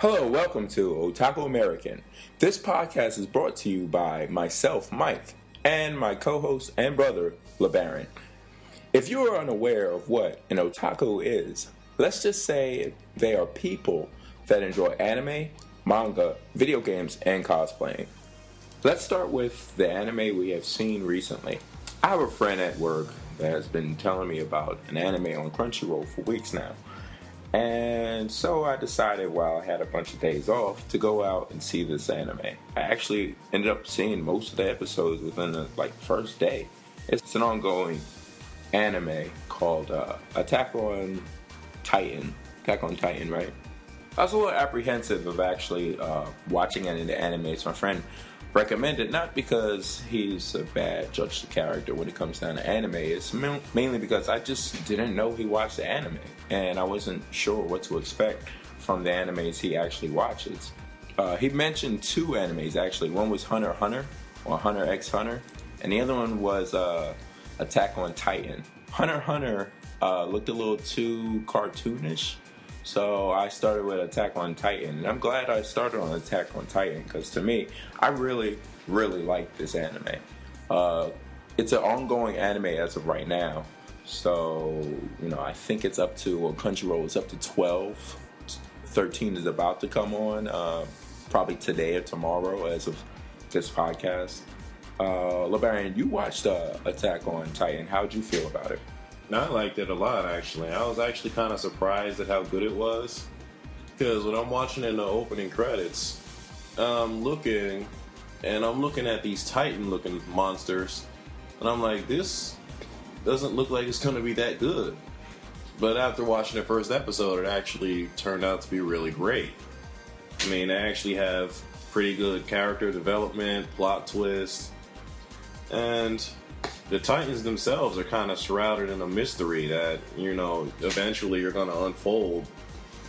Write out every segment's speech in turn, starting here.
Hello, welcome to Otaku American. This podcast is brought to you by myself, Mike, and my co host and brother, LeBaron. If you are unaware of what an otaku is, let's just say they are people that enjoy anime, manga, video games, and cosplaying. Let's start with the anime we have seen recently. I have a friend at work that has been telling me about an anime on Crunchyroll for weeks now. And so I decided while I had a bunch of days off to go out and see this anime. I actually ended up seeing most of the episodes within the like first day. It's an ongoing anime called uh, Attack on Titan. Attack on Titan, right? I was a little apprehensive of actually uh, watching any of the animes. My friend recommended not because he's a bad judge of character when it comes down to anime. It's mainly because I just didn't know he watched the anime, and I wasn't sure what to expect from the animes he actually watches. Uh, he mentioned two animes actually. One was Hunter Hunter or Hunter X Hunter, and the other one was uh, Attack on Titan. Hunter Hunter uh, looked a little too cartoonish so I started with Attack on Titan, and I'm glad I started on Attack on Titan because to me, I really, really like this anime. Uh, it's an ongoing anime as of right now, so you know I think it's up to well, Crunchyroll is up to 12. 13 is about to come on, uh, probably today or tomorrow as of this podcast. Uh, LeBaron, you watched uh, Attack on Titan. How'd you feel about it? I liked it a lot actually. I was actually kind of surprised at how good it was because when I'm watching in the opening credits, I'm looking and I'm looking at these Titan-looking monsters, and I'm like, this doesn't look like it's going to be that good. But after watching the first episode, it actually turned out to be really great. I mean, they actually have pretty good character development, plot twist, and the Titans themselves are kind of shrouded in a mystery that you know eventually you're going to unfold,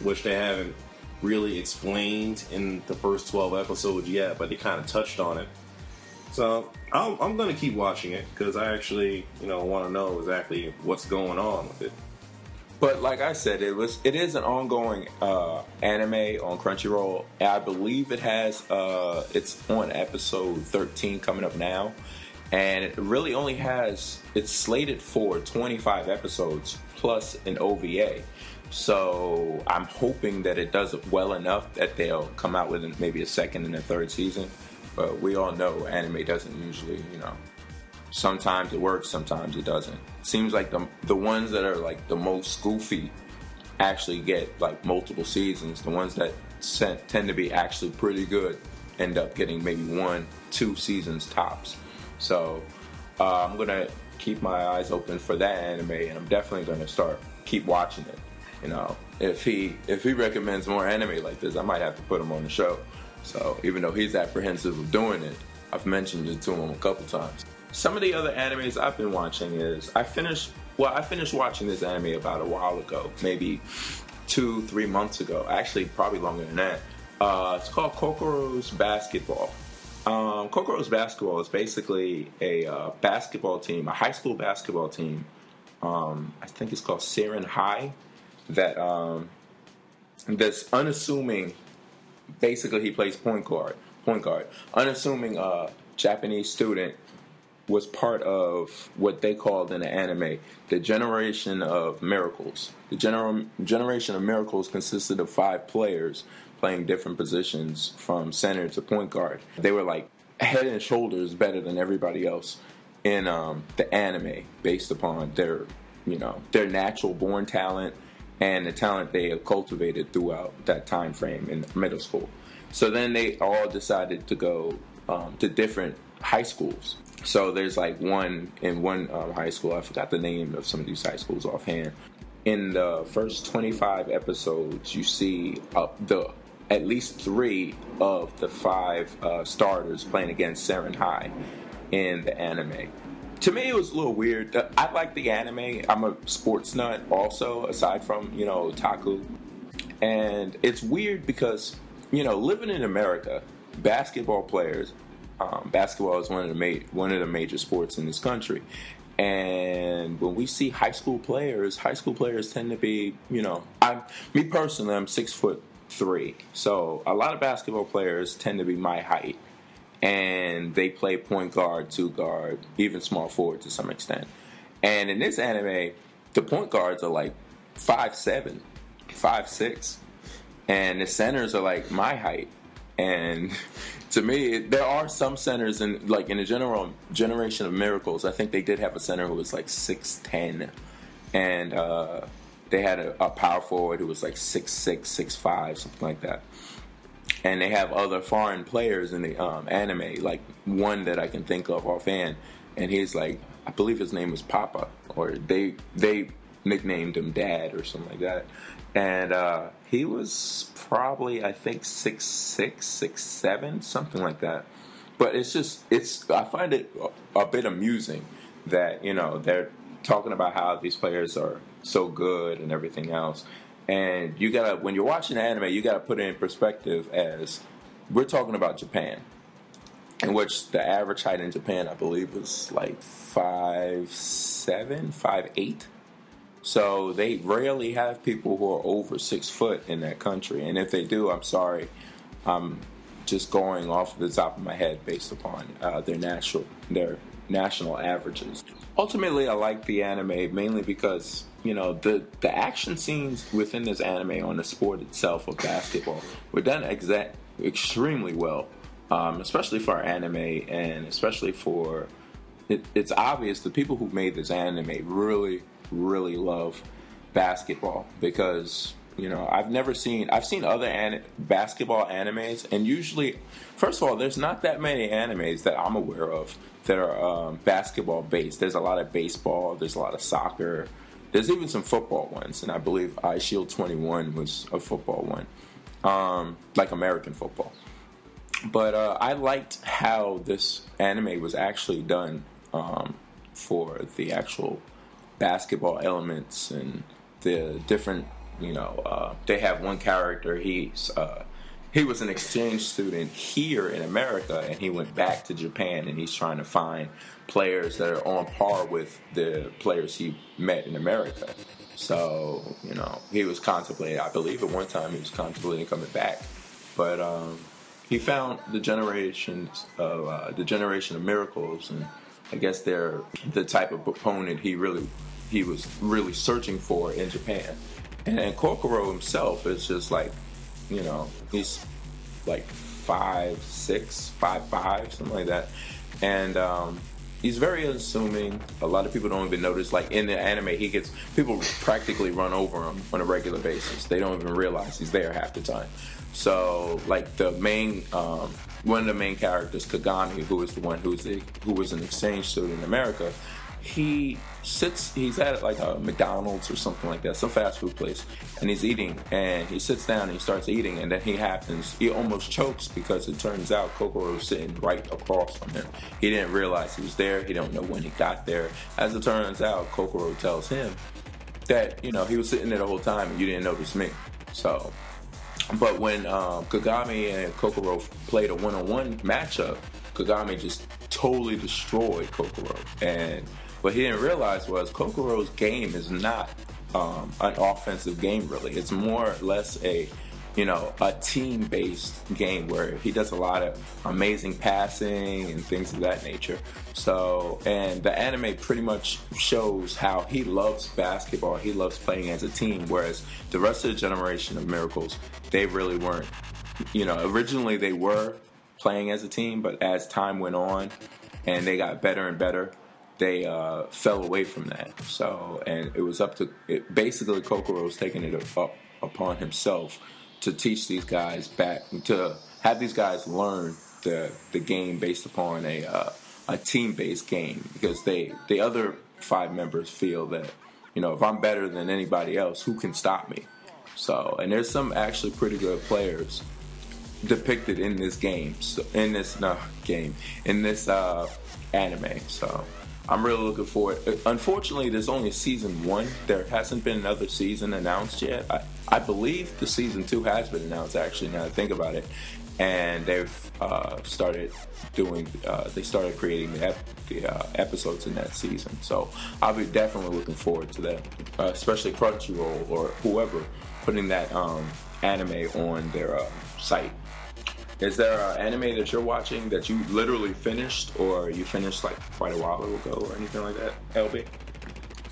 which they haven't really explained in the first twelve episodes yet, but they kind of touched on it. So I'm, I'm going to keep watching it because I actually you know want to know exactly what's going on with it. But like I said, it was it is an ongoing uh, anime on Crunchyroll. I believe it has uh, it's on episode 13 coming up now and it really only has it's slated for 25 episodes plus an OVA. So I'm hoping that it does well enough that they'll come out with maybe a second and a third season. But we all know anime doesn't usually, you know, sometimes it works, sometimes it doesn't. Seems like the the ones that are like the most goofy actually get like multiple seasons. The ones that tend to be actually pretty good end up getting maybe one, two seasons tops. So uh, I'm gonna keep my eyes open for that anime, and I'm definitely gonna start keep watching it. You know, if he if he recommends more anime like this, I might have to put him on the show. So even though he's apprehensive of doing it, I've mentioned it to him a couple times. Some of the other animes I've been watching is I finished well I finished watching this anime about a while ago, maybe two three months ago. Actually, probably longer than that. Uh, it's called Kokoro's Basketball. Um, Kokoro's basketball is basically a uh, basketball team, a high school basketball team. Um, I think it's called Seirin High. That um, that's unassuming. Basically, he plays point guard. Point guard. Unassuming uh, Japanese student was part of what they called in the anime the generation of miracles. The gener- generation of miracles consisted of five players playing different positions from center to point guard. They were like head and shoulders better than everybody else in um, the anime based upon their, you know, their natural born talent and the talent they have cultivated throughout that time frame in middle school. So then they all decided to go um, to different high schools. So there's like one in one um, high school. I forgot the name of some of these high schools offhand. In the first 25 episodes, you see uh, the at least three of the five uh, starters playing against Seirin High in the anime. To me, it was a little weird. I like the anime. I'm a sports nut, also, aside from you know otaku, and it's weird because you know living in America, basketball players. Um, basketball is one of the ma- one of the major sports in this country, and when we see high school players, high school players tend to be, you know, I'm me personally, I'm six foot three. So a lot of basketball players tend to be my height, and they play point guard, two guard, even small forward to some extent. And in this anime, the point guards are like five seven, five six, and the centers are like my height. And to me, there are some centers in like in the general generation of miracles. I think they did have a center who was like six ten, and uh, they had a, a power forward who was like six six, six five, something like that. And they have other foreign players in the um, anime, like one that I can think of offhand, and he's like, I believe his name was Papa, or they they nicknamed him Dad or something like that. And uh, he was probably, I think, six six, six seven, something like that. But it's just, it's. I find it a, a bit amusing that you know they're talking about how these players are so good and everything else. And you gotta, when you're watching anime, you gotta put it in perspective as we're talking about Japan, in which the average height in Japan, I believe, is like five seven, five eight. So they rarely have people who are over six foot in that country, and if they do, I'm sorry, I'm just going off the top of my head based upon uh, their national their national averages. Ultimately, I like the anime mainly because you know the the action scenes within this anime on the sport itself of basketball were done exact extremely well, um, especially for anime and especially for it, it's obvious the people who made this anime really really love basketball because you know I've never seen I've seen other an- basketball animes and usually first of all there's not that many animes that I'm aware of that are um, basketball based. There's a lot of baseball there's a lot of soccer there's even some football ones and I believe Eyeshield 21 was a football one um, like American football. But uh, I liked how this anime was actually done um, for the actual basketball elements and the different you know uh, they have one character he's uh, he was an exchange student here in America and he went back to Japan and he's trying to find players that are on par with the players he met in America. So, you know, he was contemplating, I believe at one time he was contemplating coming back. But um, he found the generations of uh, the generation of miracles and I guess they're the type of opponent he really he was really searching for in Japan. And, and Kokoro himself is just like, you know, he's like five six, five five, something like that, and um, he's very unassuming. A lot of people don't even notice. Like in the anime, he gets people practically run over him on a regular basis. They don't even realize he's there half the time. So, like the main, um, one of the main characters, Kagami, who is the one who's the, who was an exchange student in America, he sits he's at like a McDonald's or something like that, some fast food place, and he's eating and he sits down and he starts eating and then he happens he almost chokes because it turns out Kokoro was sitting right across from him. He didn't realize he was there, he don't know when he got there. As it turns out, Kokoro tells him that, you know, he was sitting there the whole time and you didn't notice me. So but when um, Kagami and Kokoro played a one-on-one matchup, Kagami just totally destroyed Kokoro and what he didn't realize was Kokoro's game is not um, an offensive game, really. It's more or less a you know, a team based game where he does a lot of amazing passing and things of that nature. So, and the anime pretty much shows how he loves basketball. He loves playing as a team, whereas the rest of the generation of Miracles, they really weren't. You know, originally they were playing as a team, but as time went on and they got better and better, they uh, fell away from that. So, and it was up to it, basically Kokoro was taking it up upon himself to teach these guys back to have these guys learn the the game based upon a uh, a team based game because they the other five members feel that you know if I'm better than anybody else, who can stop me? So, and there's some actually pretty good players depicted in this game, so, in this no game, in this uh, anime. So I'm really looking forward. Unfortunately, there's only season one. There hasn't been another season announced yet. I, I believe the season two has been announced. Actually, now I think about it, and they've uh, started doing. Uh, they started creating the, ep- the uh, episodes in that season. So I'll be definitely looking forward to that, uh, especially Crunchyroll or whoever putting that um, anime on their uh, site. Is there an anime that you're watching that you literally finished, or you finished like quite a while ago, or anything like that? LB.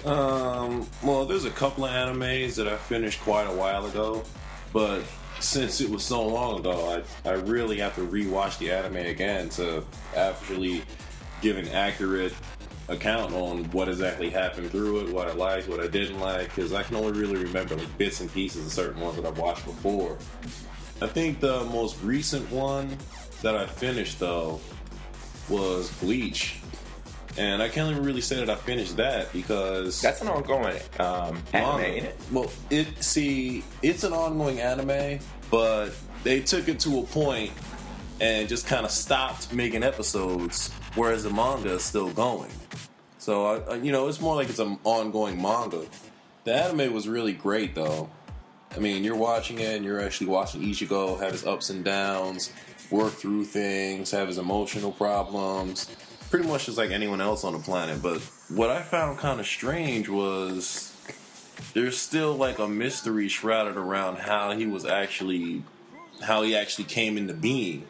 Um, well, there's a couple of animes that I finished quite a while ago, but since it was so long ago, I, I really have to rewatch the anime again to actually give an accurate account on what exactly happened through it, what I liked, what I didn't like, because I can only really remember like bits and pieces of certain ones that I've watched before. I think the most recent one that I finished though was Bleach. And I can't even really say that I finished that because That's an ongoing um, anime, ain't it? Well, it see, it's an ongoing anime, but they took it to a point and just kind of stopped making episodes, whereas the manga is still going. So I- you know, it's more like it's an ongoing manga. The anime was really great, though. I mean, you're watching it, and you're actually watching Ichigo have his ups and downs, work through things, have his emotional problems, pretty much just like anyone else on the planet. But what I found kind of strange was there's still like a mystery shrouded around how he was actually how he actually came into being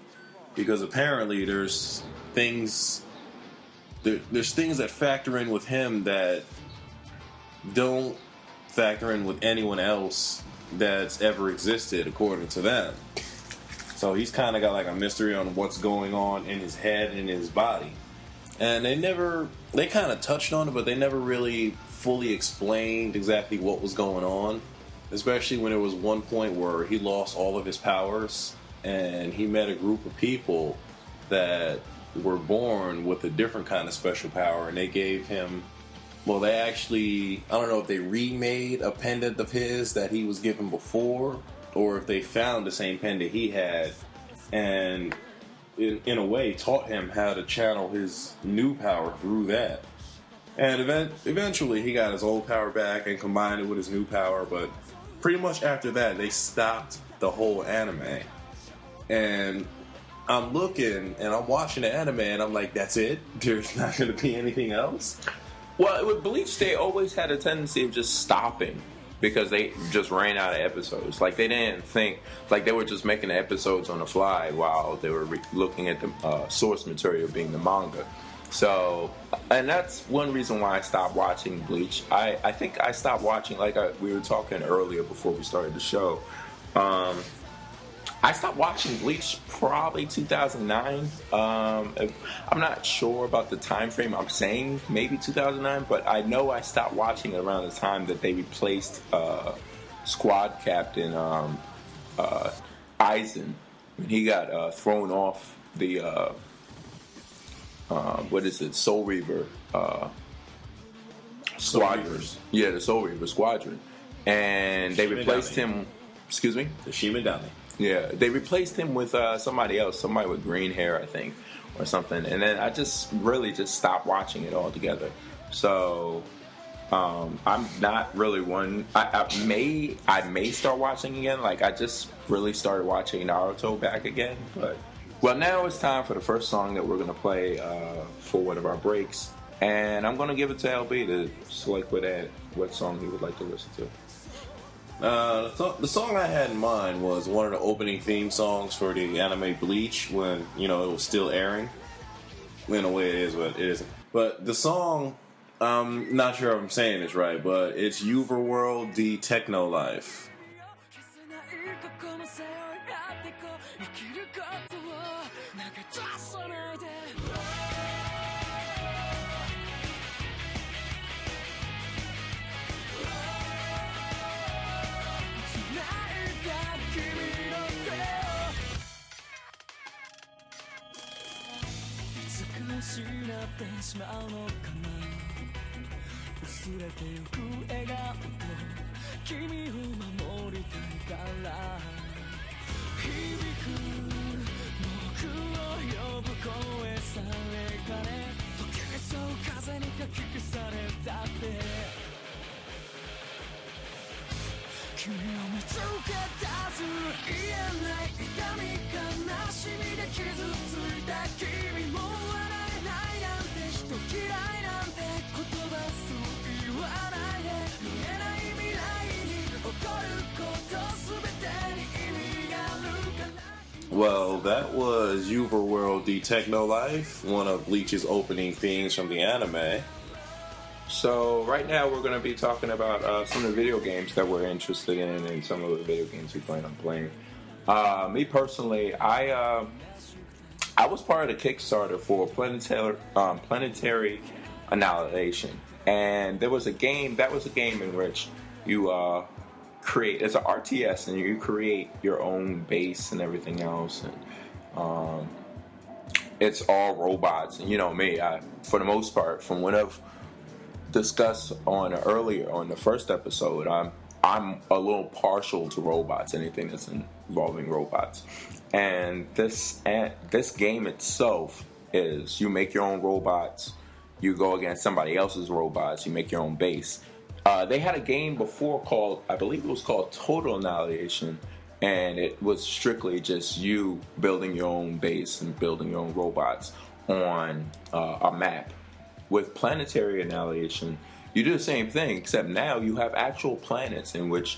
because apparently there's things there, there's things that factor in with him that don't factor in with anyone else that's ever existed according to them. So he's kind of got like a mystery on what's going on in his head and his body. And they never they kind of touched on it but they never really fully explained exactly what was going on especially when there was one point where he lost all of his powers and he met a group of people that were born with a different kind of special power and they gave him well they actually i don't know if they remade a pendant of his that he was given before or if they found the same pendant he had and in, in a way taught him how to channel his new power through that. And event, eventually he got his old power back and combined it with his new power but pretty much after that they stopped the whole anime. And i'm looking and i'm watching the anime and i'm like that's it? There's not going to be anything else Well, with Bleach, they always had a tendency of just stopping because they just ran out of episodes. Like they didn't think, like they were just making the episodes on the fly while they were re- looking at the uh, source material being the manga. So, and that's one reason why I stopped watching Bleach. I, I think I stopped watching, like I, we were talking earlier before we started the show. Um, I stopped watching Bleach probably 2009. Um, I'm not sure about the time frame. I'm saying maybe 2009, but I know I stopped watching it around the time that they replaced uh, squad captain um, uh, Aizen when he got uh, thrown off the uh, uh, what is it Soul Reaper uh, squadron. Yeah, the Soul Reaper squadron, and they Shimigami. replaced him. Excuse me. the shimigami Yeah, they replaced him with uh, somebody else, somebody with green hair, I think, or something. And then I just really just stopped watching it altogether. So um, I'm not really one. I, I may I may start watching again. Like I just really started watching Naruto back again. But well, now it's time for the first song that we're gonna play uh, for one of our breaks, and I'm gonna give it to LB to select what what song he would like to listen to. Uh, the, th- the song I had in mind was one of the opening theme songs for the anime Bleach when you know it was still airing. In a way, it is, but it isn't. But the song, I'm not sure if I'm saying this right, but it's UVERworld the Techno Life. 消 失ってしまうのかな。薄れてゆく笑顔と君を守りたいから。響く僕を呼ぶ声されかね溶けそう風にかき消されたって。君を見つけ出す言えない痛み悲しみで傷ついた君も笑 Well, that was UVERworld the Techno Life, one of Bleach's opening themes from the anime. So, right now we're going to be talking about uh, some of the video games that we're interested in and some of the video games we plan on playing. Uh, me personally, I uh, I was part of the Kickstarter for Planetary um, Planetary Annihilation, and there was a game that was a game in which you uh, create it's an RTS and you create your own base and everything else, and um, it's all robots. And you know me, I for the most part, from what I've discussed on earlier on the first episode, I'm I'm a little partial to robots. Anything that's involving robots, and this and this game itself is you make your own robots. You go against somebody else's robots. You make your own base. Uh, they had a game before called, I believe it was called Total Annihilation, and it was strictly just you building your own base and building your own robots on uh, a map with planetary annihilation, you do the same thing, except now you have actual planets in which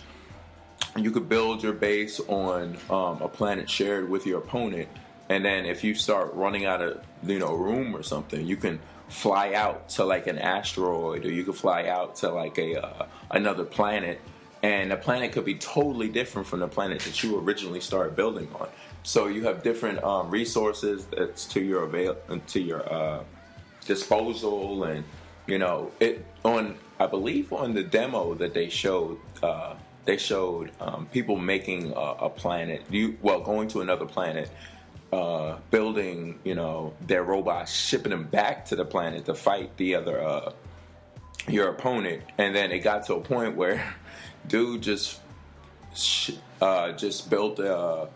you could build your base on um, a planet shared with your opponent, and then if you start running out of you know room or something, you can fly out to like an asteroid, or you could fly out to like a uh, another planet, and the planet could be totally different from the planet that you originally started building on. So you have different um, resources that's to your avail to your uh, disposal and you know it on i believe on the demo that they showed uh, they showed um, people making a, a, planet you well going to another planet uh, building you know their robots shipping them back to the planet to fight the other uh, your opponent. And then it got to a point where dude just uh, just built a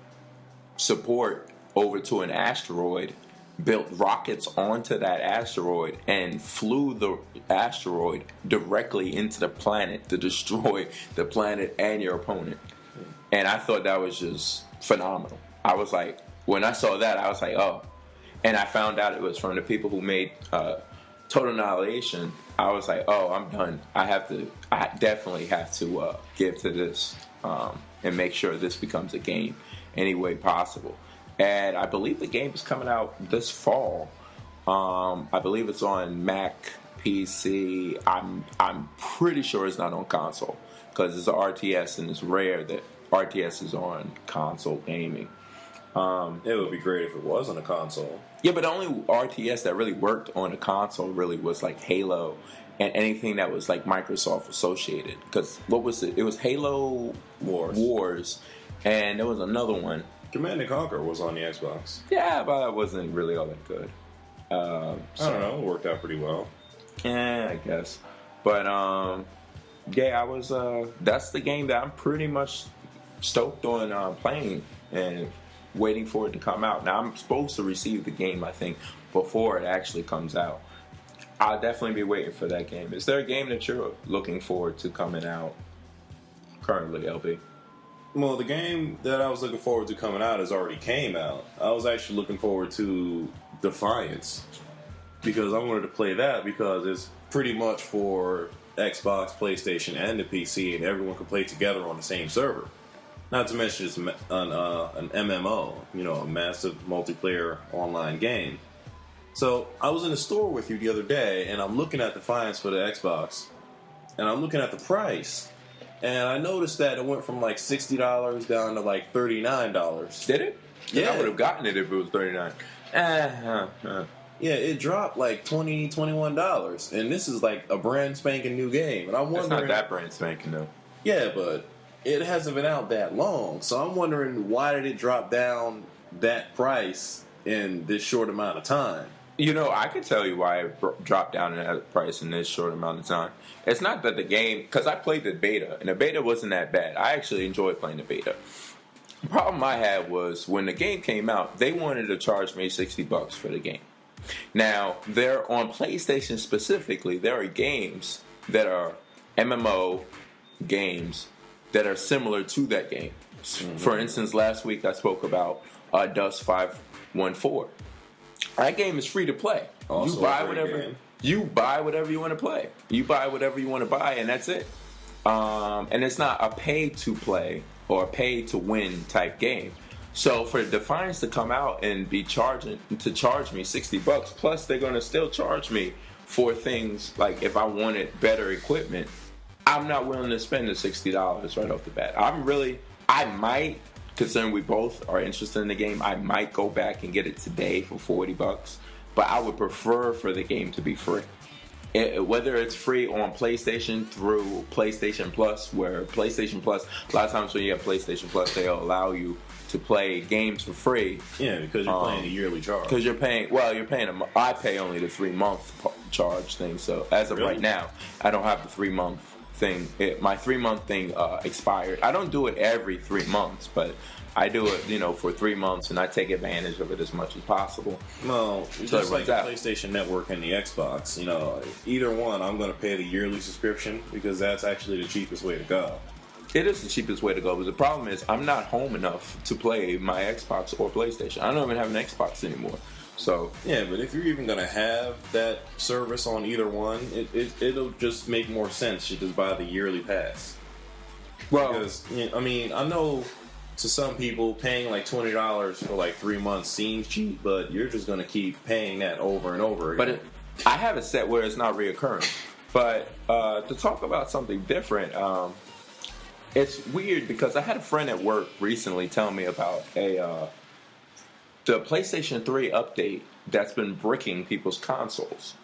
support over to an asteroid built rockets onto that asteroid and flew the asteroid directly into the planet to destroy the planet and your opponent. And I thought that was just phenomenal. I was like, when I saw that, I was like, oh. And I found out it was from the people who made uh, Total Annihilation. I was like, oh, I'm done. I have to, I definitely have to uh, give to this um, and make sure this becomes a game any way possible and I believe the game is coming out this fall. Um, I believe it's on Mac, PC. I'm I'm pretty sure it's not on console because it's an RTS and it's rare that RTS is on console gaming. Um, it would be great if it was on a console. Yeah, but the only RTS that really worked on a console really was like Halo and anything that was like Microsoft associated. Because what was it? It was Halo Wars. Wars, and there was another one Command and Conquer was on the Xbox. Yeah, but it wasn't really all that good. Um, so, I don't know. It worked out pretty well. Yeah, I guess. But um, yeah, I was. Uh, that's the game that I'm pretty much stoked on uh, playing and waiting for it to come out. Now I'm supposed to receive the game, I think, before it actually comes out. I'll definitely be waiting for that game. Is there a game that you're looking forward to coming out currently, LB? Well, the game that I was looking forward to coming out has already came out. I was actually looking forward to Defiance because I wanted to play that because it's pretty much for Xbox, PlayStation, and the PC, and everyone can play together on the same server. Not to mention it's an, uh, an MMO, you know, a massive multiplayer online game. So I was in the store with you the other day, and I'm looking at Defiance for the Xbox, and I'm looking at the price, and I noticed that it went from like sixty dollars down to like thirty nine dollars. Did it? Yeah, I would have gotten it if it was thirty nine. Uh, uh, yeah, it dropped like 20 dollars, and this is like a brand spanking new game. And I'm wondering, it's not that brand spanking new. Yeah, but it hasn't been out that long, so I'm wondering why did it drop down that price in this short amount of time? You know, I could tell you why it dropped down in that price in this short amount of time. It's not that the game, because I played the beta, and the beta wasn't that bad. I actually enjoyed playing the beta. The problem I had was when the game came out, they wanted to charge me 60 bucks for the game. Now, there on PlayStation specifically, there are games that are MMO games that are similar to that game. Mm-hmm. For instance, last week I spoke about uh, Dust 514 that game is free to play. Also you buy whatever game. you buy whatever you want to play. You buy whatever you want to buy, and that's it. Um, and it's not a pay to play or a pay to win type game. So for Defiance to come out and be charging to charge me sixty bucks, plus they're gonna still charge me for things like if I wanted better equipment, I'm not willing to spend the sixty dollars right off the bat. I'm really, I might, considering we both are interested in the game, I might go back and get it today for forty bucks. But I would prefer for the game to be free. It, whether it's free on PlayStation through PlayStation Plus, where PlayStation Plus, a lot of times when you have PlayStation Plus, they'll allow you to play games for free. Yeah, because you're playing um, a yearly charge. Because you're paying, well, you're paying. A, I pay only the three month charge thing. So as of Really? right now, I don't have the three month thing. It, my three month thing uh, expired. I don't do it every three months, but I do it, you know, for three months, and I take advantage of it as much as possible. No, it's So just like the. PlayStation Network and the Xbox. You know, either one, I'm going to pay the yearly subscription because that's actually the cheapest way to go. It is the cheapest way to go, but the problem is I'm not home enough to play my Xbox or PlayStation. I don't even have an Xbox anymore. So Yeah, but if you're even going to have that service on either one, it, it, it'll just make more sense to just buy the yearly pass. well, Because, you know, I mean, I know to some people paying like $20 for like three months seems cheap, but you're just going to keep paying that over and over again. But it, I have a set where it's not reoccurring. But uh, to talk about something different, um, it's weird because I had a friend at work recently tell me about a uh, the PlayStation 3 update that's been bricking people's consoles,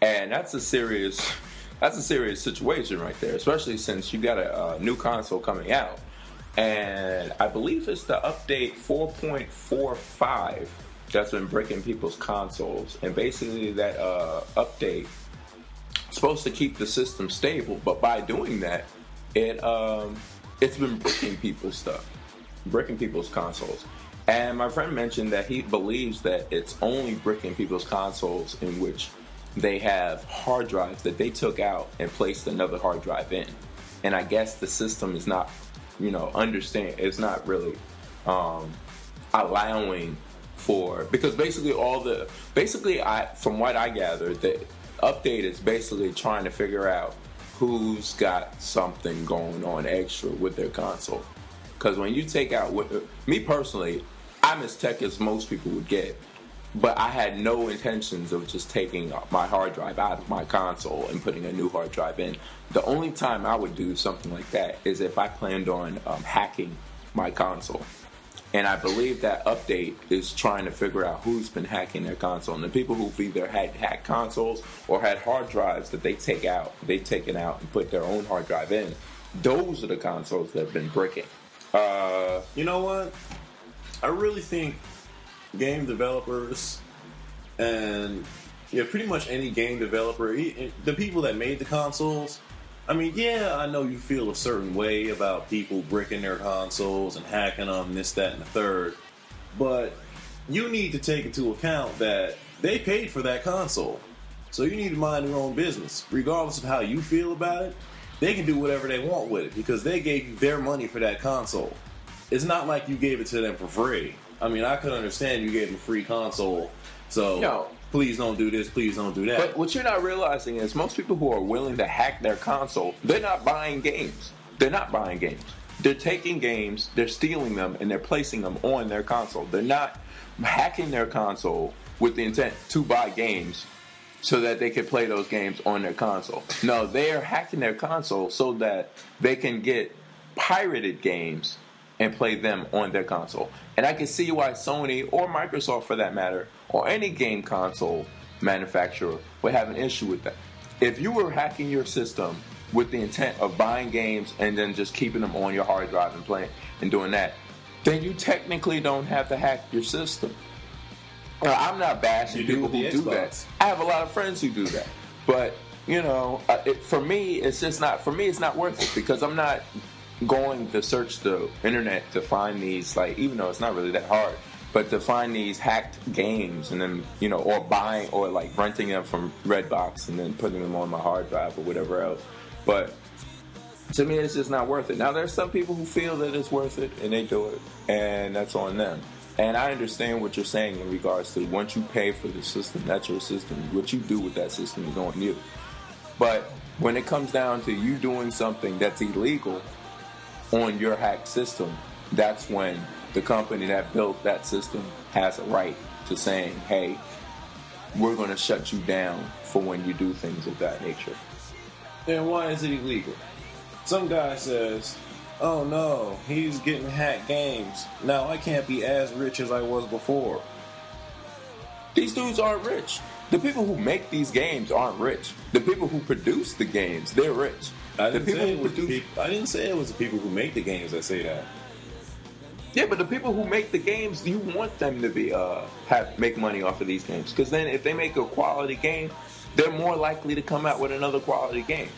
and that's a serious that's a serious situation right there, especially since you got a, uh new console coming out, and I believe it's the update 4.45 that's been breaking people's consoles, and basically that uh, update supposed to keep the system stable, but by doing that, it um, it's been breaking people's stuff, breaking people's consoles. And my friend mentioned that he believes that it's only bricking people's consoles in which they have hard drives that they took out and placed another hard drive in. And I guess the system is not, you know, understand. It's not really um, allowing for because basically all the basically I from what I gathered the update is basically trying to figure out who's got something going on extra with their console. Because when you take out me personally, I'm as tech as most people would get, but I had no intentions of just taking my hard drive out of my console and putting a new hard drive in. The only time I would do something like that is if I planned on um, hacking my console. And I believe that update is trying to figure out who's been hacking their console. And the people who've either had hacked consoles or had hard drives that they take out, they've taken out and put their own hard drive in, those are the consoles that have been bricking. Uh, You know what? I really think game developers and yeah, pretty much any game developer, the people that made the consoles. I mean, yeah, I know you feel a certain way about people bricking their consoles and hacking them, this, that, and the third, but you need to take into account that they paid for that console. So you need to mind your own business. Regardless of how you feel about it, they can do whatever they want with it because they gave you their money for that console. It's not like you gave it to them for free. I mean, I could understand you gave them a free console, so No. please don't do this, please don't do that. But what you're not realizing is most people who are willing to hack their console, they're not buying games. They're not buying games. They're taking games, they're stealing them, and they're placing them on their console. They're not hacking their console with the intent to buy games so that they can play those games on their console. No, they are hacking their console so that they can get pirated games and play them on their console. And I can see why Sony or Microsoft, for that matter, or any game console manufacturer would have an issue with that. If you were hacking your system with the intent of buying games and then just keeping them on your hard drive and playing and doing that, then you technically don't have to hack your system. Now, I'm not bashing people who do Xbox. that. I have a lot of friends who do that, but you know, it, for me, it's just not. For me, it's not worth it because I'm not going to search the internet to find these. Like, even though it's not really that hard, but to find these hacked games and then you know, or buying or like renting them from Redbox and then putting them on my hard drive or whatever else. But to me, it's just not worth it. Now, there's some people who feel that it's worth it and they do it, and that's on them. And I understand what you're saying in regards to once you pay for the system, that's your system. What you do with that system is on you. But when it comes down to you doing something that's illegal on your hacked system, that's when the company that built that system has a right to saying, "Hey, we're going to shut you down for when you do things of that nature." Then why is it illegal? Some guy says, "Oh no, he's getting hacked games. Now I can't be as rich as I was before." These dudes aren't rich. The people who make these games aren't rich. The people who produce the games, they're rich. I didn't, people say it was the produce, peop- I didn't say it was the people who make the games that say that. yeah, but the people who make the games, you want them to be uh have make money off of these games because then if they make a quality game, they're more likely to come out with another quality game.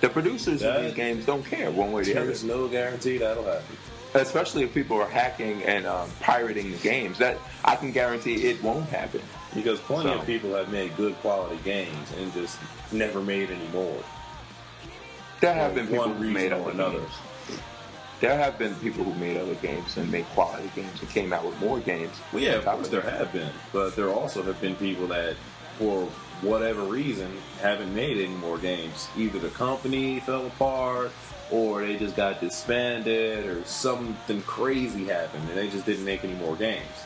The producers That- of these games don't care one way or the other. There's no guarantee that'll happen. especially if people are hacking and um, pirating the games. That I can guarantee it won't happen. Because plenty So- of people have made good quality games and just never made any more. There have been people who made other another. games. There have been people who made other games and made quality games and came out with more games. Well, yeah, of course of there have been, but there also have been people that, for whatever reason, haven't made any more games. Either the company fell apart, or they just got disbanded, or something crazy happened, and they just didn't make any more games.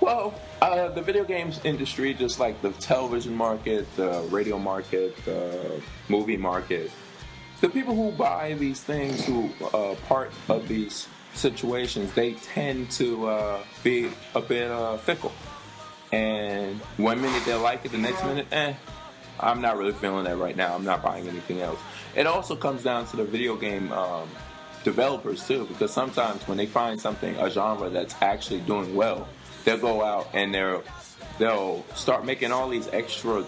Well, uh, the video games industry, just like the television market, the radio market, the movie market, the people who buy these things, who are part of these situations, they tend to uh, be a bit uh, fickle. And one minute they like it, the next minute, eh, I'm not really feeling that right now. I'm not buying anything else. It also comes down to the video game um, developers too, because sometimes when they find something, a genre that's actually doing well, they'll go out and they'll they'll start making all these extra.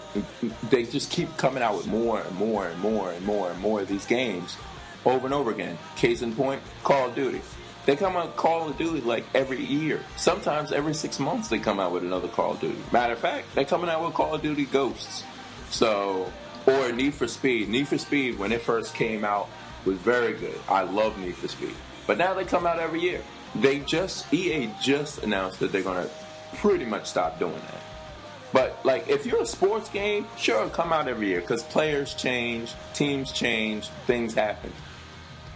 They just keep coming out with more and more and more and more and more of these games over and over again. Case in point, Call of Duty. They come out Call of Duty like every year. Sometimes every six months they come out with another Call of Duty. Matter of fact, they're coming out with Call of Duty Ghosts. So, or Need for Speed. Need for Speed, when it first came out, was very good. I love Need for Speed. But now they come out every year. They just, EA just announced that they're going to pretty much stop doing that. But, like, if you're a sports game, sure, come out every year because players change, teams change, things happen.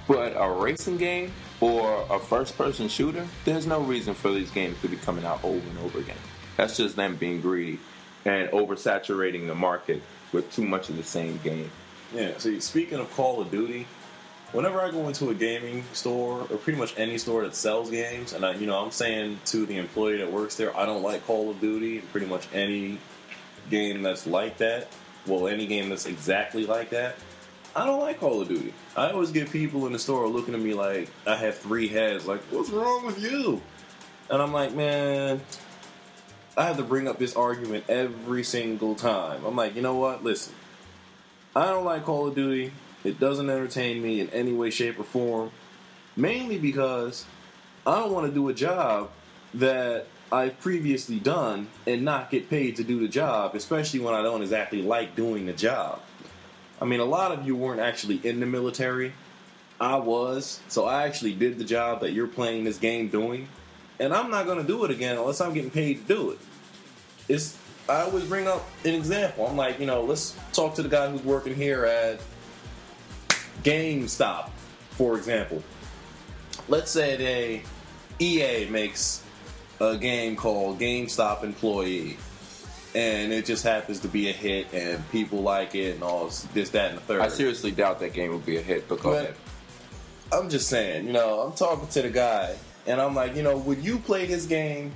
But a racing game or a first person shooter, there's no reason for these games to be coming out over and over again. That's just them being greedy and oversaturating the market with too much of the same game. Yeah. See, speaking of Call of Duty, whenever I go into a gaming store or pretty much any store that sells games, and I, you know, I'm saying to the employee that works there, I don't like Call of Duty. and Pretty much any game that's like that, well, any game that's exactly like that, I don't like Call of Duty. I always get people in the store looking at me like I have three heads. Like, what's wrong with you? And I'm like, man, I have to bring up this argument every single time. I'm like, you know what? Listen, I don't like Call of Duty. It doesn't entertain me in any way, shape, or form. Mainly because I don't want to do a job that I've previously done and not get paid to do the job, especially when I don't exactly like doing the job. I mean, a lot of you weren't actually in the military. I was, so I actually did the job that you're playing this game doing, and I'm not going to do it again unless I'm getting paid to do it. It's I always bring up an example. I'm like, you know, let's talk to the guy who's working here at GameStop, for example. Let's say they EA makes a game called GameStop Employee, and it just happens to be a hit, and people like it, and all this, that, and the third. I seriously doubt that game will be a hit, but go But- ahead. I'm just saying, you know, I'm talking to the guy, and I'm like, you know, would you play this game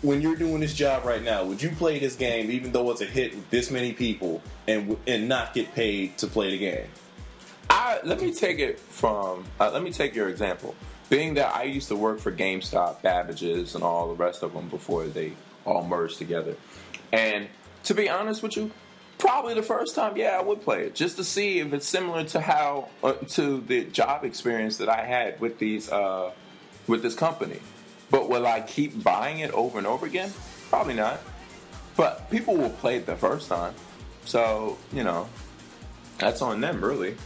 when you're doing this job right now? Would you play this game even though it's a hit with this many people and and not get paid to play the game? I, let me take it from. Uh, let me take your example. Being that I used to work for GameStop, Babbage's, and all the rest of them before they all merged together, and to be honest with you, probably the first time, yeah, I would play it just to see if it's similar to how uh, to the job experience that I had with these uh, with this company. But will I keep buying it over and over again? Probably not. But people will play it the first time, so you know that's on them, really.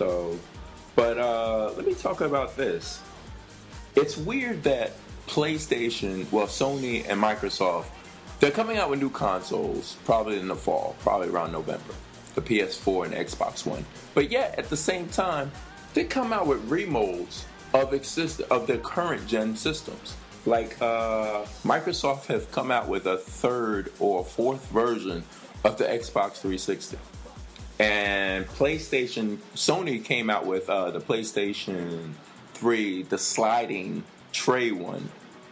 So, but uh, let me talk about this. It's weird that PlayStation, well, Sony and Microsoft, they're coming out with new consoles probably in the fall, probably around November, the PS4 and Xbox One. But yet, at the same time, they come out with remolds of exist of the current gen systems. Like uh, Microsoft have come out with a third or fourth version of the Xbox 360, and PlayStation Sony came out with uh, the PlayStation 3, the sliding tray one,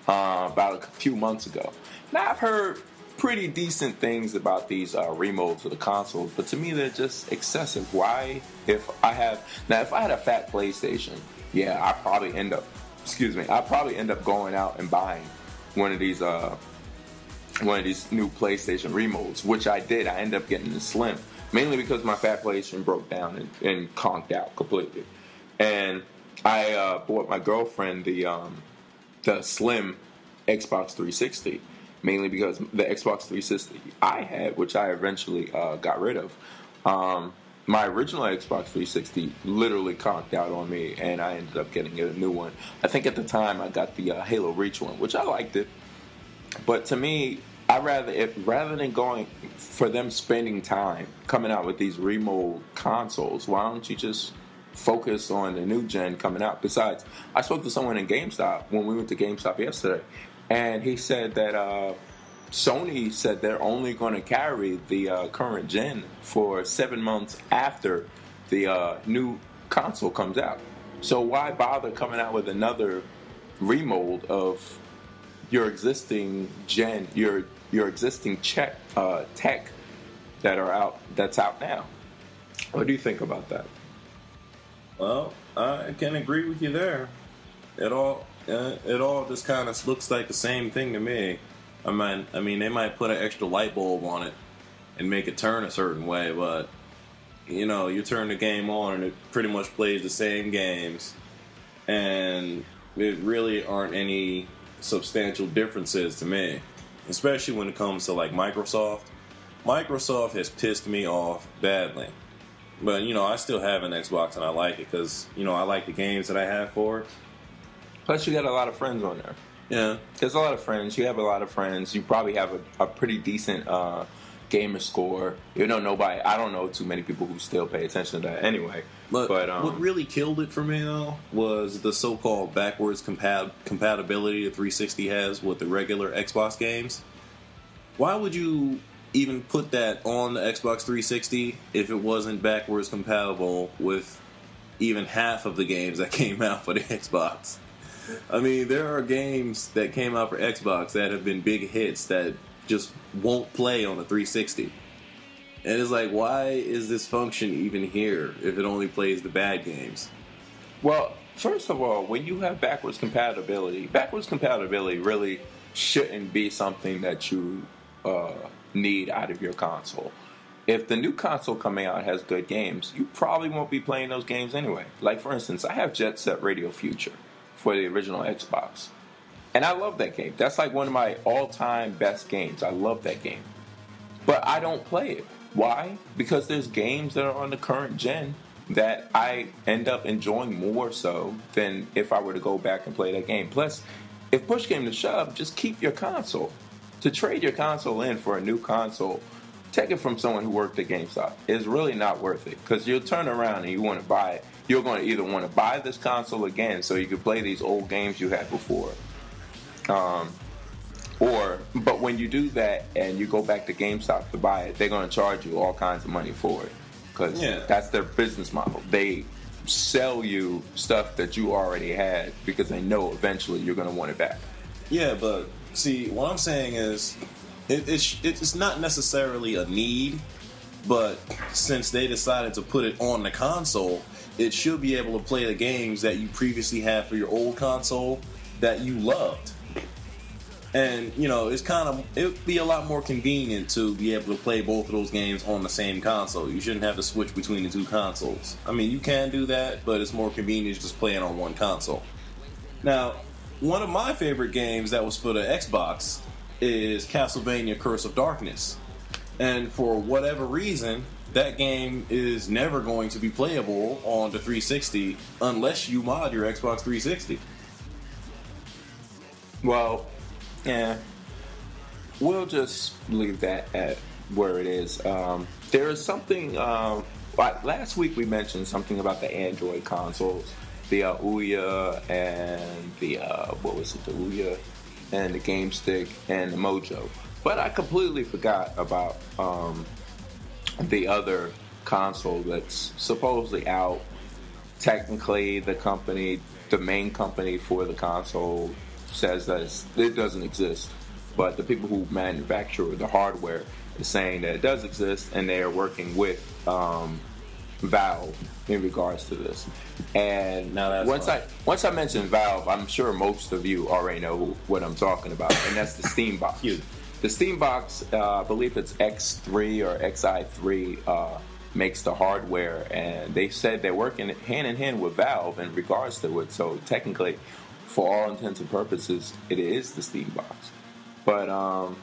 uh, about a few months ago. Now I've heard pretty decent things about these uh, remolds of the consoles, but to me they're just excessive. Why? If I have now, if I had a fat PlayStation, yeah, I probably end up, excuse me, I probably end up going out and buying one of these uh, one of these new PlayStation remolds, which I did. I ended up getting the Slim, mainly because my fat PlayStation broke down and, and conked out completely, and I uh, bought my girlfriend the um, the Slim Xbox 360 mainly because the Xbox 360 I had, which I eventually uh, got rid of, um, my original Xbox 360 literally conked out on me, and I ended up getting a new one. I think at the time I got the uh, Halo Reach one, which I liked it, but to me, I rather it rather than going for them spending time coming out with these remold consoles. Why don't you just focus on the new gen coming out? Besides, I spoke to someone in GameStop when we went to GameStop yesterday, and he said that uh, Sony said they're only going to carry the uh, current gen for seven months after the uh, new console comes out. So why bother coming out with another remold of your existing gen, your your existing check, uh, tech that are out that's out now? What do you think about that? Well, I can agree with you there. It all uh, it all just kind of looks like the same thing to me. I mean, I mean, they might put an extra light bulb on it and make it turn a certain way, but you know, you turn the game on and it pretty much plays the same games, and it really aren't any substantial differences to me, especially when it comes to like Microsoft. Microsoft has pissed me off badly. But you know, I still have an Xbox and I like it because you know I like the games that I have for it. Plus, you got a lot of friends on there. Yeah, There's a lot of friends. You have a lot of friends. You probably have a, a pretty decent uh, gamer score. You know, nobody. I don't know too many people who still pay attention to that anyway. but, But, um, what really killed it for me though was the so-called backwards compat- compatibility the 360 has with the regular Xbox games. Why would you even put that on the Xbox 360 if it wasn't backwards compatible with even half of the games that came out for the Xbox? I mean, there are games that came out for Xbox that have been big hits that just won't play on the 360. And it's like, why is this function even here if it only plays the bad games? Well, first of all, when you have backwards compatibility, backwards compatibility really shouldn't be something that you uh, need out of your console. If the new console coming out has good games, you probably won't be playing those games anyway. Like, for instance, I have Jet Set Radio Future for the original Xbox. And I love that game. That's like one of my all time best games. I love that game. But I don't play it. Why? Because there's games that are on the current gen that I end up enjoying more so than if I were to go back and play that game. Plus, if push came to shove, just keep your console. To trade your console in for a new console, take it from someone who worked at GameStop. It's really not worth it because you'll turn around and you want to buy it. You're going to either want to buy this console again so you can play these old games you had before. Um, or, but when you do that and you go back to GameStop to buy it, they're going to charge you all kinds of money for it because Yeah. that's their business model. They sell you stuff that you already had because they know eventually you're going to want it back. Yeah, but see, what I'm saying is, it, it's it's not necessarily a need, but since they decided to put it on the console, it should be able to play the games that you previously had for your old console that you loved. And you know, it's kind of it'd be a lot more convenient to be able to play both of those games on the same console. You shouldn't have to switch between the two consoles. I mean, you can do that, but it's more convenient just playing on one console. Now, one of my favorite games that was for the Xbox is Castlevania Curse of Darkness. And for whatever reason, that game is never going to be playable on the 360 unless you mod your Xbox 360. Well, yeah, we'll just leave that at where it is. Um, there is something. Um, last week we mentioned something about the Android consoles, the uh, Ouya and the uh, what was it, the Ouya and the GameStick and the Mojo. But I completely forgot about um, the other console that's supposedly out. Technically, the company, the main company for the console, says that it's, it doesn't exist. But the people who manufacture the hardware is saying that it does exist, and they are working with um, Valve in regards to this. And Now that's once. I once I mention Valve, I'm sure most of you already know who, what I'm talking about, and that's the Steam box. The Steam box, uh, I believe it's X3 or XI3, uh, makes the hardware, and they said they're working hand in hand with Valve in regards to it. So technically, for all intents and purposes, it is the Steam box. But um,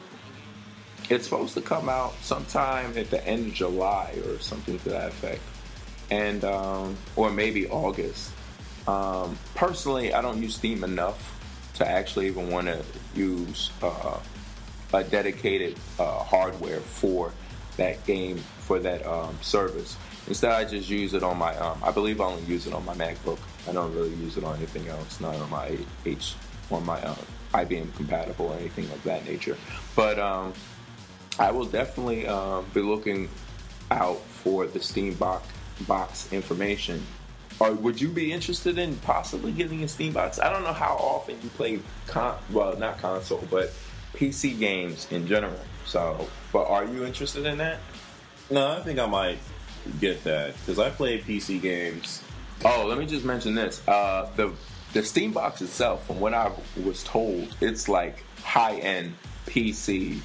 it's supposed to come out sometime at the end of July or something to that effect, and um, or maybe August. Um, personally, I don't use Steam enough to actually even want to use uh, a dedicated uh, hardware for that game for that um, service. Instead, I just use it on my. Um, I believe I only use it on my MacBook. I don't really use it on anything else. Not on my H, on my uh, IBM compatible or anything of that nature. But um, I will definitely um, be looking out for the Steam box box information. Or would you be interested in possibly getting a Steam box? I don't know how often you play con well, not console, but PC games in general. So, but are you interested in that? No, I think I might get that because I play PC games. Oh, let me just mention this. Uh, the the Steam box itself, from what I was told, it's like high end PC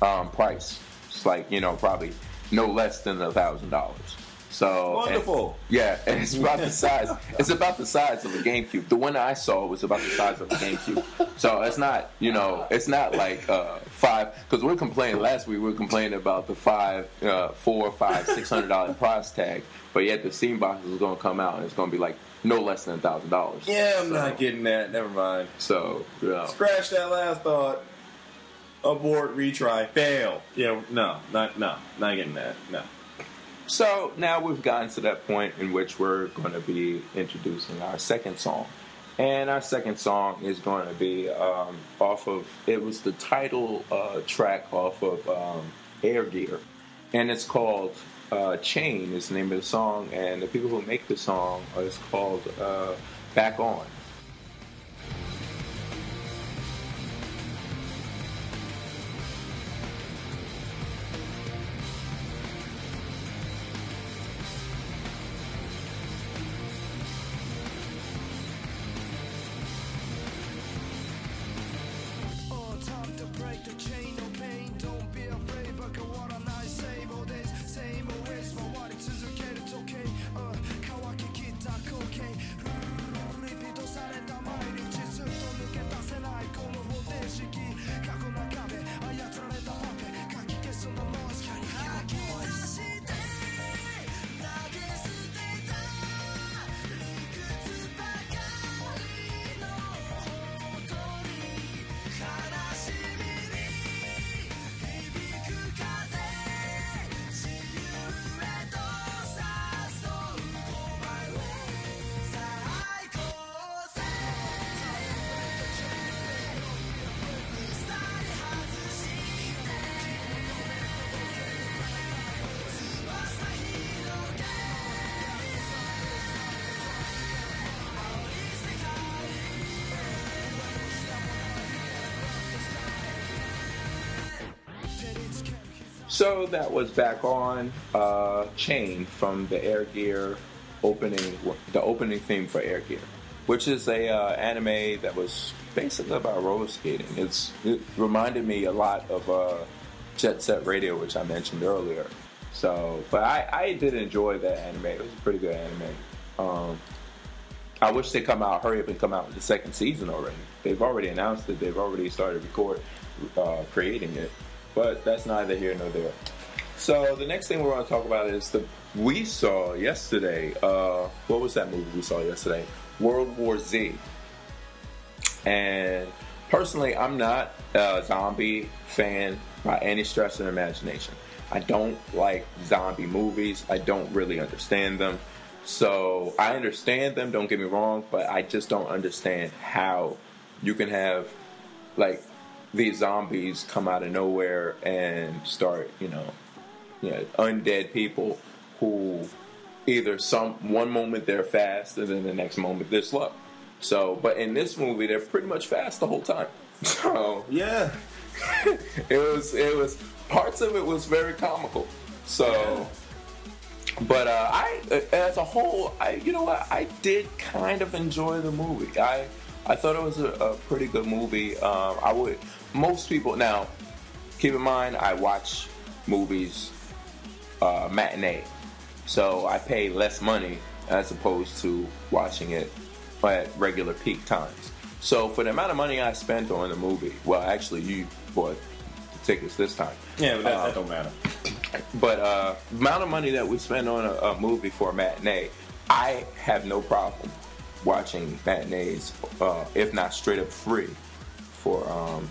um, price. It's like you know probably no less than a thousand dollars. So Wonderful. and- yeah, and it's about the size. It's about the size of a GameCube. The one I saw was about the size of a GameCube. So it's not you know it's not like uh, five because we're complaining last week. We were complaining about the five, uh, four, five, six hundred dollar price tag, but yet the Steam box is going to come out and it's going to be like no less than a thousand dollars. Yeah, I'm So- not getting that. Never mind. So yeah. Scratch that last thought. Abort, retry, fail. Yeah, no, not no, not getting that. No. So now we've gotten to that point in which we're going to be introducing our second song. And our second song is going to be um, off of, it was the title uh, track off of um, Air Gear. And it's called uh, Chain, is the name of the song. And the people who make the song is called uh, Back On. So that was back on uh, Chain from the Air Gear opening, the opening theme for Air Gear, which is a uh, anime that was basically about roller skating. It's it reminded me a lot of uh, Jet Set Radio, which I mentioned earlier. So, but I, I did enjoy that anime. It was a pretty good anime. Um, I wish they come out, hurry up and come out with the second season already. They've already announced it. They've already started record, uh, creating it. But that's neither here nor there. So the next thing we're going to talk about is the we saw yesterday. Uh, what was that movie we saw yesterday? World War Z. And personally, I'm not a zombie fan by any stretch of imagination. I don't like zombie movies. I don't really understand them. So I understand them. Don't get me wrong, but I just don't understand how you can have like these zombies come out of nowhere and start, you know, you know, undead people who either some one moment they're fast and then the next moment they're slow. So, but in this movie, they're pretty much fast the whole time. So Yeah. it was it was parts of it was very comical. So, but uh, I as a whole, I you know what I did kind of enjoy the movie. I I thought it was a, a pretty good movie. Um, I would most people now keep in mind I watch movies uh, matinee, so I pay less money as opposed to watching it at regular peak times. So for the amount of money I spent on the movie, well, actually you bought the tickets this time. Yeah, but that, Uh, that don't matter. But uh, amount of money that we spend on a, a movie for a matinee, I have no problem watching matinees, uh, if not straight up free, for um,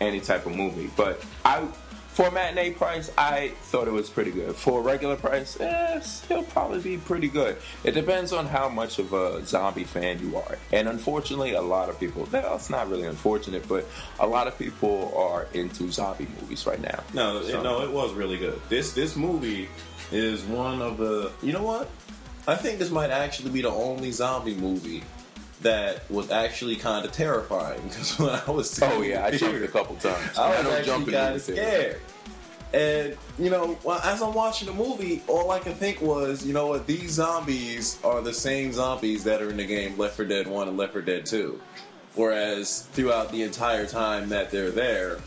any type of movie. But I, for a matinee price, I thought it was pretty good. For a regular price, eh, still probably be pretty good. It depends on how much of a zombie fan you are. And unfortunately, a lot of people, well, it's not really unfortunate, but a lot of people are into zombie movies right now. No, So- it, no, it was really good. This this movie is one of the. You know what? I think this might actually be the only zombie movie that was actually kind of terrifying because when I was Oh yeah, I jumped a couple times. I was actually in kind of scared. And you know, as I'm watching the movie, all I could think was, you know what? These zombies are the same zombies that are in the game Left 4 Dead 1 and Left 4 Dead 2. Whereas throughout the entire time that they're there,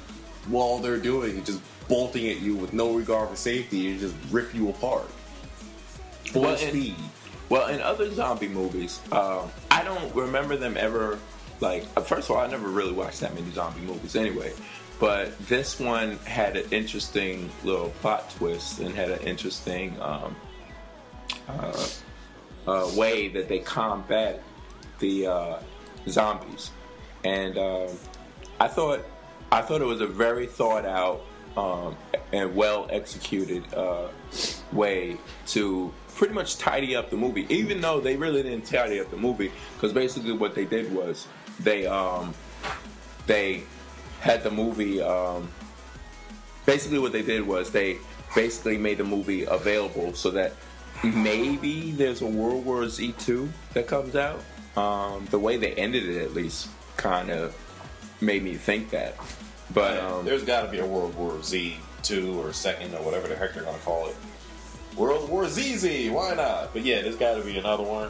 all they're doing is just bolting at you with no regard for safety and just rip you apart. Full Well, and- speed. Well, in other zombie movies, um, I don't remember them ever. Like, uh, first of all, I never really watched that many zombie movies anyway. But this one had an interesting little plot twist and had an interesting um, uh, uh, way that they combat the uh, zombies, and um, I thought I thought it was a very thought out um, and well executed uh, way to pretty much tidy up the movie. Even though they really didn't tidy up the movie, because basically what they did was they um, they had the movie. Um, basically, what they did was they basically made the movie available so that maybe there's a World War Z two that comes out. Um, the way they ended it, at least, kind of made me think that. But um, There's got to be a World War Z two or second or whatever the heck they're gonna call it. World War ZZ, why not? But yeah, there's got to be another one.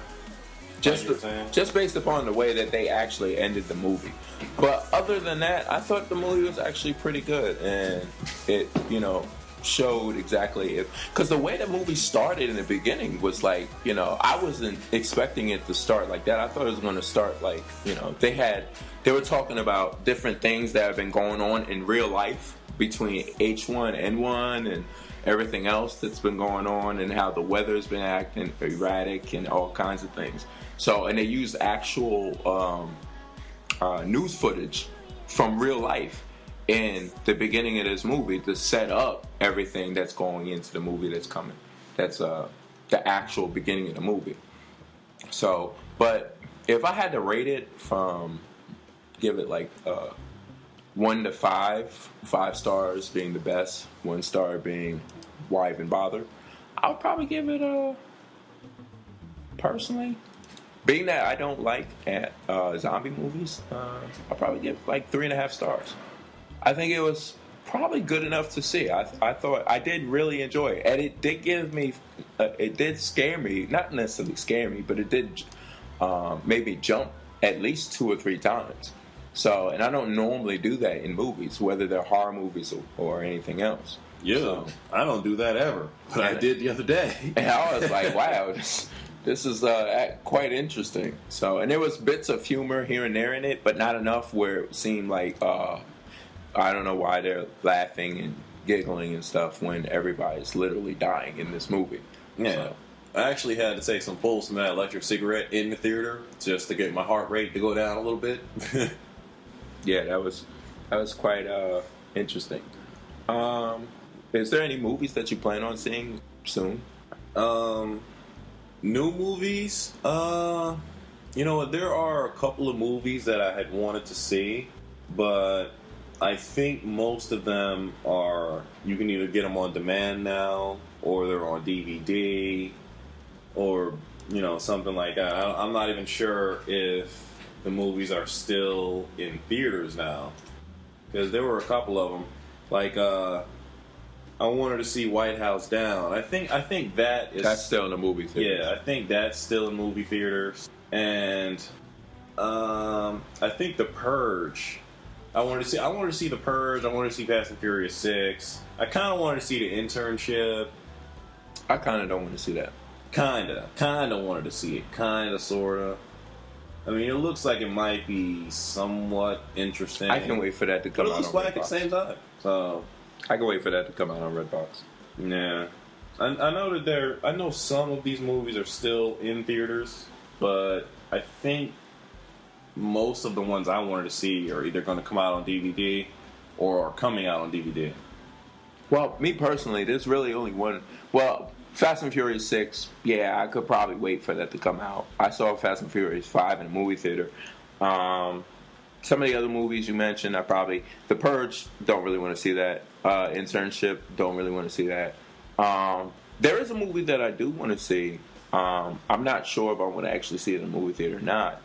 just saying? just based upon the way that they actually ended the movie. But other than that, I thought the movie was actually pretty good, and it you know showed exactly if because the way the movie started in the beginning was like you know I wasn't expecting it to start like that. I thought it was going to start like you know they had they were talking about different things that have been going on in real life between H1N1 and everything else that's been going on and how the weather's been acting erratic and all kinds of things. So, and they used actual um, uh, news footage from real life in the beginning of this movie to set up everything that's going into the movie that's coming. That's uh, the actual beginning of the movie. So, but if I had to rate it from, give it like uh, one to five, five stars being the best, one star being why even bother, I'll probably give it a. Personally, being that I don't like at uh, zombie movies, uh, I'll probably give like three and a half stars. I think it was probably good enough to see. I, I thought I did really enjoy it, and it did give me, uh, it did scare me. Not necessarily scare me, but it did um, make me jump at least two or three times. So, and I don't normally do that in movies, whether they're horror movies or, or anything else. Yeah, So- I don't do that ever, but I did the other day. and I was like, wow, this, this is uh, quite interesting. So, and there was bits of humor here and there in it, but not enough where it seemed like uh, I don't know why they're laughing and giggling and stuff when everybody's literally dying in this movie. Yeah. So, I actually had to take some pulls from that electric cigarette in the theater just to get my heart rate to go down a little bit. yeah, that was that was quite uh, interesting. Um, is there any movies that you plan on seeing soon? um, New movies? Uh, you know? There are a couple of movies that I had wanted to see, but I think most of them are you can either get them on demand now, or they're on DVD, or you know something like that. I, I'm not even sure if the movies are still in theaters now because there were a couple of them. Like uh, I wanted to see White House Down. I think I think that is That's still in the movie theater. yeah, I think that's still in movie theaters. And um, I think The Purge. I wanted to see. I wanted to see The Purge. I wanted to see Fast and Furious Six. I kind of wanted to see The Internship. I kind of don't want to see that. Kinda, kinda wanted to see it. Kinda, sorta. I mean, it looks like it might be somewhat interesting. I can wait for that to come but it out. looks on black at the same time. So I can wait for that to come out on Redbox. Yeah, I, I know that there. I know some of these movies are still in theaters, but I think most of the ones I wanted to see are either going to come out on DVD or are coming out on DVD. Well, me personally, there's really only one. Well, Fast and Furious Six. Yeah, I could probably wait for that to come out. I saw Fast and Furious Five in a movie theater. Um, some of the other movies you mentioned, I probably The Purge. Don't really want to see that. Uh, Internship. Don't really want to see that. Um, there is a movie that I do want to see. Um, I'm not sure if I want to actually see it in a movie theater or not.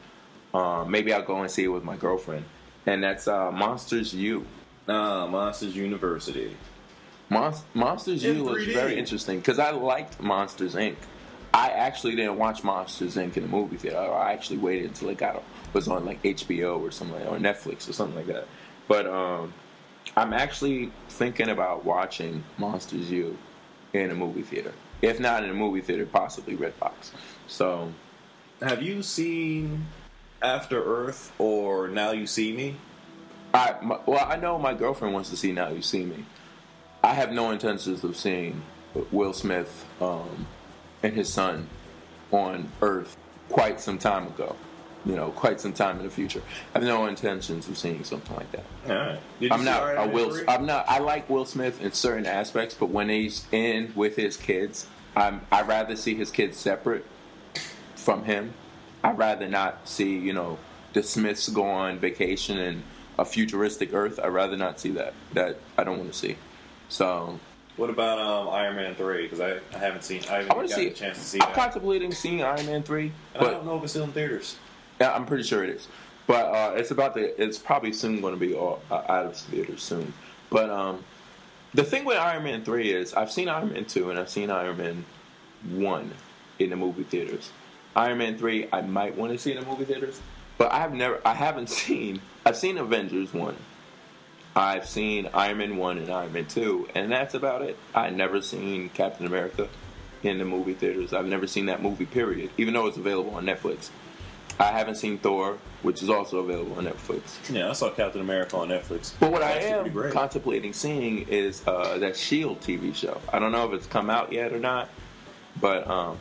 Um, maybe I'll go and see it with my girlfriend, and that's uh, Monsters U. Ah, Monsters University. Mon- Monsters In U was 3D. very interesting because I liked Monsters Inc. I actually didn't watch Monsters Inc. in the movie theater. I actually waited until it got was on like HBO or something like, or Netflix or something like that. But um, I'm actually thinking about watching Monsters U in a movie theater. If not in a movie theater, possibly Redbox. So Have you seen After Earth or Now You See Me? I my, well, I know my girlfriend wants to see Now You See Me. I have no intentions of seeing Will Smith um, and his son on Earth quite some time ago. You know, quite some time in the future. I have no intentions of seeing something like that. All right. Did you I'm not a Will. I'm not. I like Will Smith in certain aspects, but when he's in with his kids, I'm. I rather see his kids separate from him. I'd rather not see you know the Smiths go on vacation in a futuristic Earth. I'd rather not see that. That I don't want to see. So What about um, Iron Man three? Because I, I haven't seen. I haven't I gotten see. a chance to see I'm that. contemplating seeing Iron Man three, And I don't know if it's still in theaters. Yeah, I'm pretty sure it is. But uh, it's about the. It's probably soon going to be all, uh, out of theaters soon. But um, the thing with Iron Man three is I've seen Iron Man two and I've seen Iron Man one in the movie theaters. Iron Man three I might want to see in the movie theaters, but I've never. I haven't seen. I've seen Avengers one. I've seen Iron Man one and Iron Man two, and that's about it. I never seen Captain America in the movie theaters. I've never seen that movie. Period. Even though it's available on Netflix. I haven't seen Thor, which is also available on Netflix. Yeah, I saw Captain America on Netflix. But what I am contemplating seeing is uh, that Shield TV show. I don't know if it's come out yet or not, but um,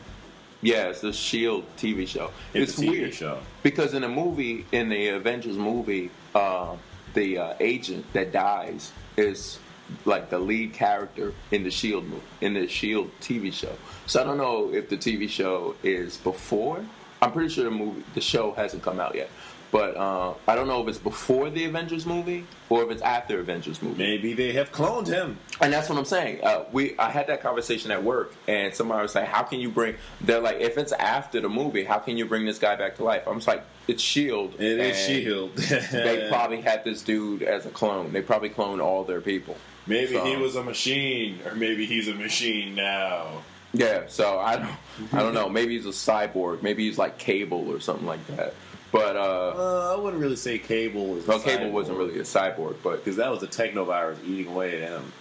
yeah, it's the Shield TV show. It's a TV weird show. because in the movie, in the Avengers movie, uh, the uh, agent that dies is like the lead character in the Shield movie, in the Shield TV show. So I don't know if the TV show is before. I'm pretty sure the movie, the show hasn't come out yet. But uh, I don't know if it's before the Avengers movie or if it's after Avengers movie. Maybe they have cloned him. And that's what I'm saying. Uh, we I had that conversation at work, and somebody was like, "How can you bring?" They're like, "If it's after the movie, how can you bring this guy back to life?" I'm just like, "It's Shield. It is Shield. They probably had this dude as a clone. They probably cloned all their people. Maybe So- he was a machine, or maybe he's a machine now. Yeah. So I don't. I don't know. Maybe he's a cyborg. Maybe he's like Cable or something like that. But uh, Uh, I wouldn't really say Cable was. well, Cable wasn't really a cyborg, but because that was a technovirus eating away at him.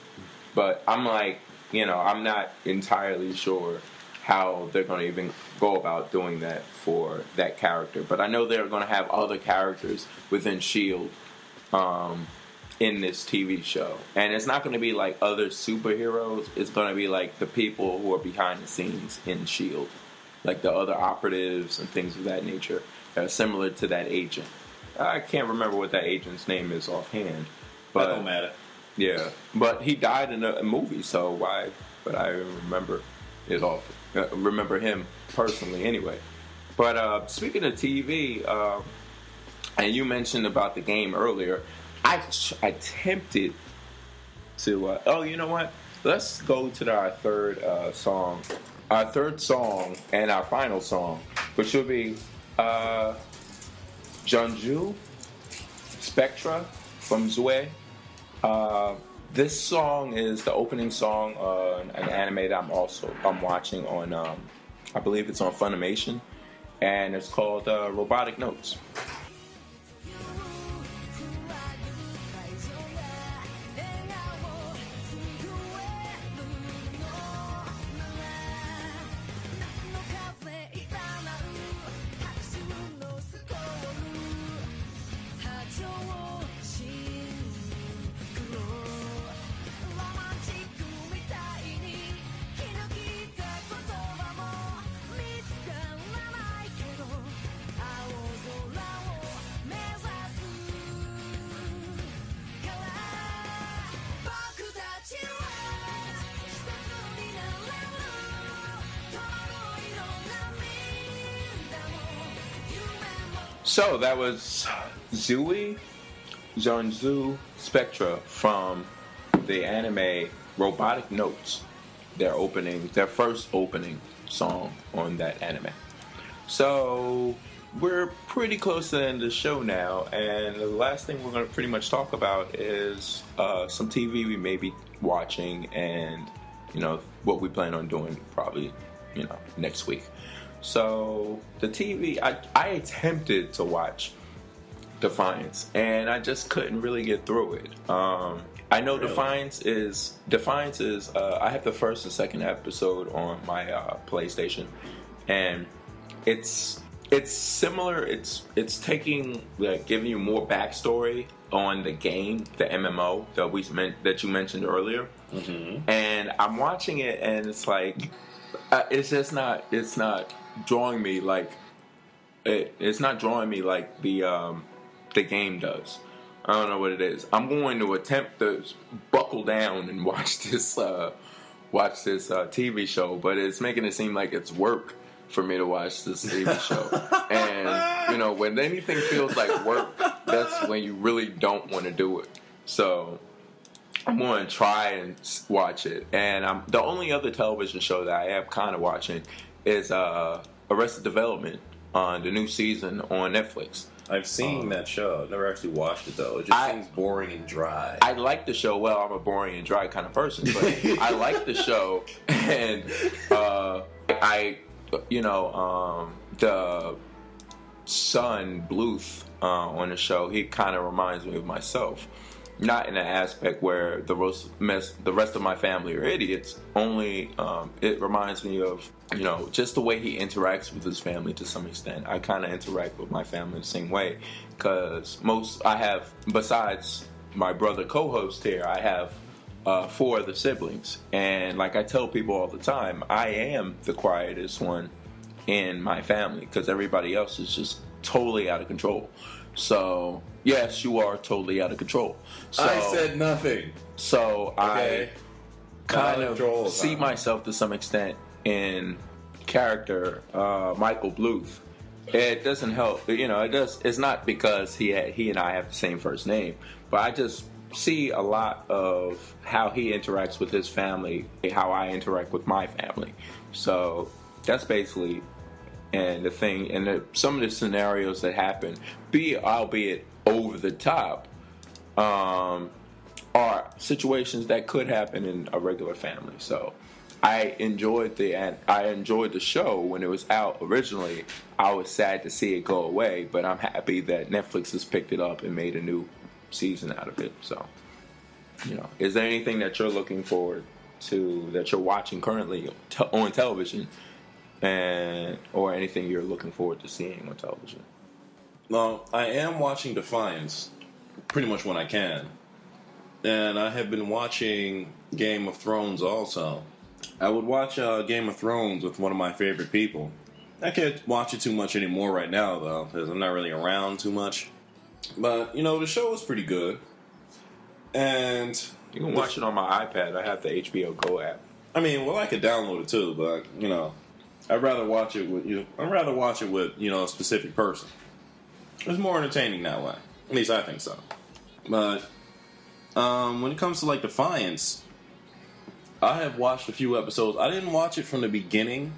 But I'm like, you know, I'm not entirely sure how they're going to even go about doing that for that character. But I know they're going to have other characters within Shield um, in this TV show, and it's not going to be like other superheroes. It's going to be like the people who are behind the scenes in Shield, like the other operatives and things of that nature are similar to that agent. I can't remember what that agent's name is offhand, but that don't matter. yeah, but he died in a, a movie, so why? But I remember. it off. Uh, remember him personally, anyway. But uh, speaking of TV, uh, and you mentioned about the game earlier, I I tempted to. Uh, oh, you know what? Let's go to our third uh, song, our third song, and our final song, which will be uh, Junjou Spectra from Zwei. Uh, this song is the opening song on an anime that I'm also I'm watching on. Um, I believe it's on Funimation, and it's called uh, Robotic Notes. So that was Zwei Junjou Spectra from the anime Robotic Notes. Their opening, their first opening song on that anime. So we're pretty close to the end of the show now, and the last thing we're going to pretty much talk about is uh, some TV we may be watching, and you know what we plan on doing probably you know next week. So the TV, I, I attempted to watch Defiance, and I just couldn't really get through it. Um, I know Really? Defiance is Defiance is. Uh, I have the first and second episode on my uh, PlayStation, and it's it's similar. It's it's taking like giving you more backstory on the game, the MMO that we meant that you mentioned earlier, and I'm watching it, and it's like uh, it's just not it's not drawing me like it, it's not drawing me like the um, the game does. I don't know what it is. I'm going to attempt to buckle down and watch this uh, watch this uh, TV show, but it's making it seem like it's work for me to watch this TV show. and you know, when anything feels like work, that's when you really don't want to do it. So I'm going to try and watch it. And I'm, the only other television show that I am kind of watching is uh, Arrested Development on the new season on Netflix. I've seen Um, that show. I've never actually watched it though. It just I- seems boring and dry. I like the show. Well, I'm a boring and dry kind of person, but I like the show, and uh, I, you know, um, the son Bluth uh, on the show. He kind of reminds me of myself, not in an aspect where the rest, the rest of my family are idiots. Only um, it reminds me of you know just the way he interacts with his family to some extent. I kind of interact with my family the same way because most I have besides my brother co-host here, I have uh, four other siblings, and like I tell people all the time, I am the quietest one in my family because everybody else is just totally out of control. So yes, you are totally out of control. So, I said nothing. so. Okay. I kind of control, see myself to some extent in character uh, Michael Bluth. It doesn't help, you know. It does. It's not because he had, he and I have the same first name, but I just see a lot of how he interacts with his family, how I interact with my family. So that's basically and the thing and the, some of the scenarios that happen, be albeit over the top, um, are situations that could happen in a regular family. So I enjoyed the and I enjoyed the show when it was out originally. I was sad to see it go away, but I'm happy that Netflix has picked it up and made a new season out of it. So, you know, is there anything that you're looking forward to that you're watching currently on television, and or anything you're looking forward to seeing on television? Well, I am watching Defiance pretty much when I can. And I have been watching Game of Thrones also. I would watch uh, Game of Thrones with one of my favorite people. I can't watch it too much anymore right now, though, because I'm not really around too much. But, you know, the show is pretty good. And You can watch it on my iPad. I have the HBO Go app. I mean, well, I could download it too, but you know, I'd rather watch it with you. I'd rather watch it with you know a specific person. It's more entertaining that way. At least I think so. But um, when it comes to like Defiance, I have watched a few episodes. I didn't watch it from the beginning,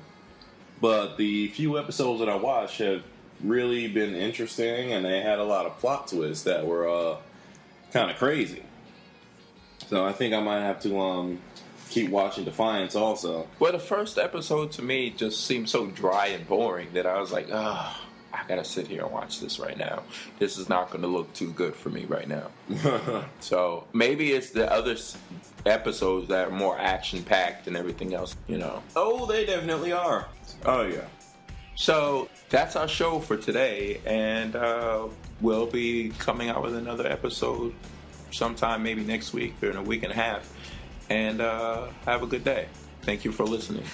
but the few episodes that I watched have really been interesting, and they had a lot of plot twists that were uh, kind of crazy. So I think I might have to um, keep watching Defiance also. Well, the first episode to me just seemed so dry and boring that I was like, oh, I gotta sit here and watch this right now. This is not gonna look too good for me right now. so maybe it's the other s- episodes that are more action packed and everything else, you know. oh, they definitely are. Oh yeah. So that's our show for today, and uh, we'll be coming out with another episode sometime maybe next week or in a week and a half. And uh, have a good day. Thank you for listening.